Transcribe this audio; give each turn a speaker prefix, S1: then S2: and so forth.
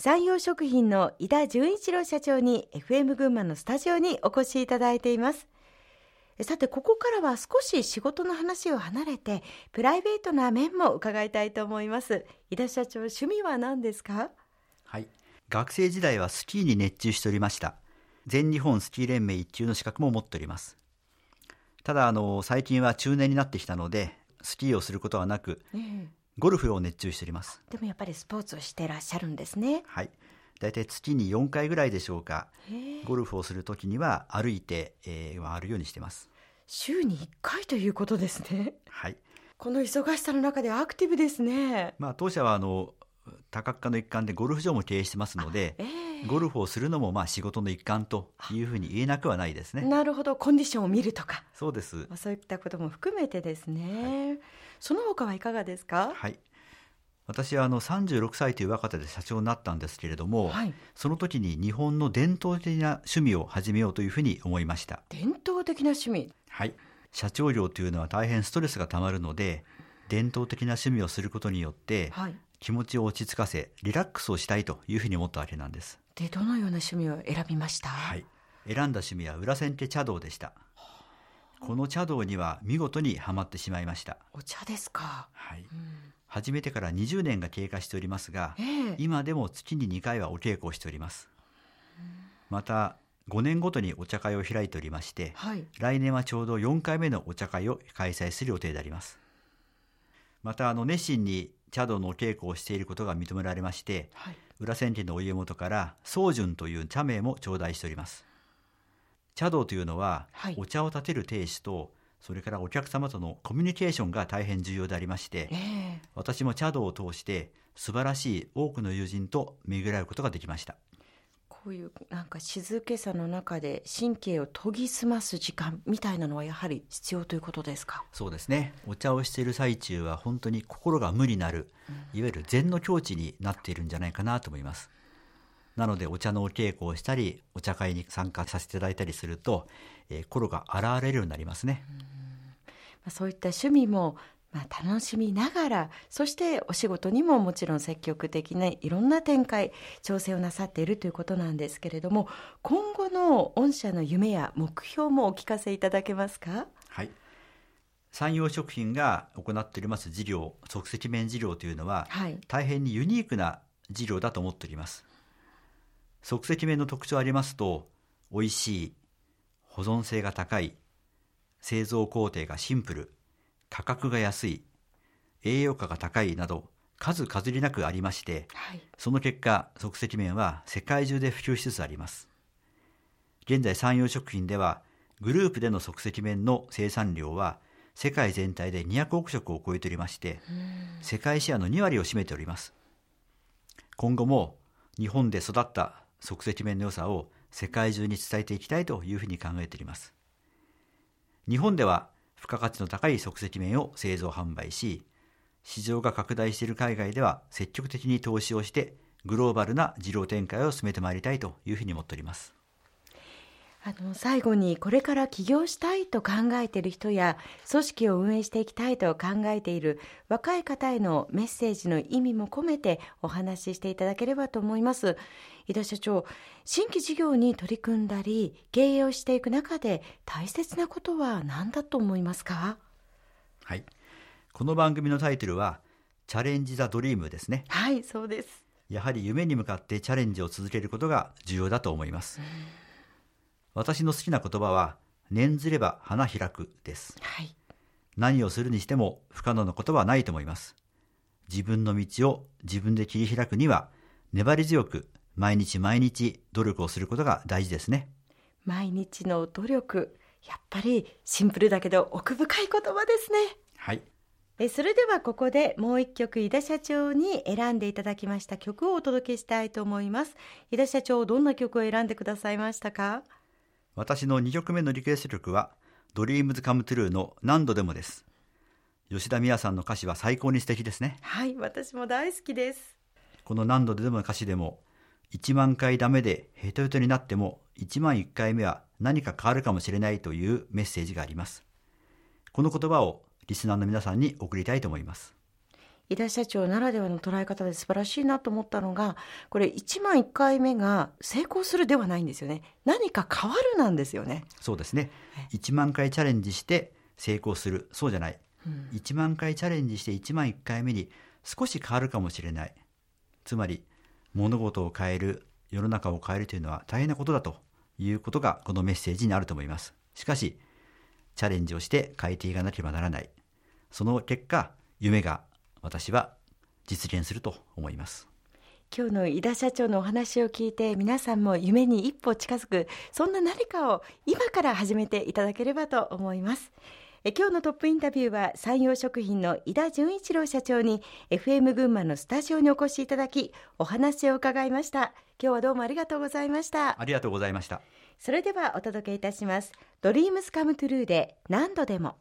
S1: 山陽食品の井田純一郎社長に FM 群馬のスタジオにお越しいただいています。さてここからは少し仕事の話を離れてプライベートな面も伺いたいと思います。井田社長趣味は何ですか？
S2: はい。学生時代はスキーに熱中しておりました。全日本スキー連盟一級の資格も持っております。ただあの最近は中年になってきたのでスキーをすることはなく、ええゴルフを熱中しております。
S1: でもやっぱりスポーツをしてらっしゃるんですね。
S2: はい。大体月に4回ぐらいでしょうか。ゴルフをするときには歩いて、えー、回るようにしてます。
S1: 週に1回ということですね。
S2: はい。
S1: この忙しさの中でアクティブですね。
S2: まあ当社はあの多角化の一環でゴルフ場も経営してますので、えー、ゴルフをするのもまあ仕事の一環というふうに言えなくはないですね。
S1: なるほど。コンディションを見るとか。
S2: そうです、
S1: まあ、そういったことも含めてですね、はい、その他はいかがですか？
S2: はい。私はあの36歳という若手で社長になったんですけれども、はい、その時に日本の伝統的な趣味を始めようというふうに思いました。
S1: 伝統的な趣味？
S2: はい。社長業というのは大変ストレスがたまるので伝統的な趣味をすることによって、はい、気持ちを落ち着かせリラックスをしたいというふうに思ったわけなんです。
S1: でどのような趣味を選びました？
S2: はい。選んだ趣味は裏千家茶道でしたこの茶道には見事にはまってしまいました。
S1: お茶ですか。
S2: はい、うん。始めてから20年が経過しておりますが、えー、今でも月に2回はお稽古をしております。また5年ごとにお茶会を開いておりまして、はい、来年はちょうど4回目のお茶会を開催する予定であります。またあの熱心に茶道のお稽古をしていることが認められまして、はい、裏千家のお家元から宗順という茶名も頂戴しております茶道というのは、はい、お茶を立てる亭主とそれからお客様とのコミュニケーションが大変重要でありまして、えー、私も茶道を通して素晴らしい多くの友人と巡り合うことができました。
S1: こういうなんか静けさの中で神経を研ぎ澄ます時間みたいなのはやはり必要ということですか？
S2: そうですね。お茶をしている最中は本当に心が無になる、うん、いわゆる禅の境地になっているんじゃないかなと思いますなのでお茶のお稽古をしたりお茶会に参加させていただいたりすると、えー、心が洗われるようになりますね、うん。
S1: そういった趣味もまあ、楽しみながらそしてお仕事にももちろん積極的ないろんな展開調整をなさっているということなんですけれども今後の御社の夢や目標もお聞かせいただけますか？
S2: はい。山陽食品が行っております事業即席麺事業というのは、はい、大変にユニークな事業だと思っております即席麺の特徴ありますと美味しい保存性が高い製造工程がシンプル、価格が安い、栄養価が高いなど数限りなくありまして、はい、その結果即席麺は世界中で普及しつつあります。現在産業食品ではグループでの即席麺の生産量は世界全体で200億食を超えておりまして世界シェアの2割を占めております。今後も日本で育った即席麺の良さを世界中に伝えていきたいというふうに考えております日本では付加価値の高い即席麺を製造販売し、市場が拡大している海外では積極的に投資をしてグローバルな事業展開を進めてまいりたいというふうに思っております。
S1: あの最後にこれから起業したいと考えている人や組織を運営していきたいと考えている若い方へのメッセージの意味も込めてお話ししていただければと思います。井田社長新規事業に取り組んだり経営をしていく中で大切なことは何だと思いますか？
S2: はい。この番組のタイトルはチャレンジ・ザ・ドリームですね。
S1: はいそうです。
S2: やはり夢に向かってチャレンジを続けることが重要だと思います、私の好きな言葉は、念ずれば花開くです。はい。何をするにしても不可能なことはないと思います。自分の道を自分で切り開くには、粘り強く毎日毎日努力をすることが大事ですね。
S1: 毎日の努力、やっぱりシンプルだけど奥深い言葉ですね。
S2: はい。
S1: えそれではここでもう一曲井田社長に選んでいただきました曲をお届けしたいと思います。井田社長、どんな曲を選んでくださいましたか？
S2: 私の2曲目のリクエスト曲は、Dreams Come True の何度でもです。吉田美也さんの歌詞は最高に素敵ですね。
S1: はい、私も大好きです。
S2: この何度でもの歌詞でも、1万回ダメでヘトヘトになっても、1万1回目は何か変わるかもしれないというメッセージがあります。この言葉をリスナーの皆さんに送りたいと思います。
S1: 井田社長ならではの捉え方で素晴らしいなと思ったのがこれ1万1回目が成功するではないんですよね。何か変わるなんですよね。
S2: そうですね。1万回チャレンジして成功する。そうじゃない、うん、1万回チャレンジして1万1回目に少し変わるかもしれない。つまり物事を変える世の中を変えるというのは大変なことだということがこのメッセージにあると思います。しかしチャレンジをして変えていかなければならない。その結果夢が私は実現すると思います。
S1: 今日の井田社長のお話を聞いて皆さんも夢に一歩近づくそんな何かを今から始めていただければと思います。え今日のトップインタビューは山陽食品の井田純一郎社長に FM 群馬のスタジオにお越しいただきお話を伺いました。今日はどうもありがとうございました。
S2: ありがとうございました。
S1: それではお届けいたします。ドリームスカムトゥルーで何度でも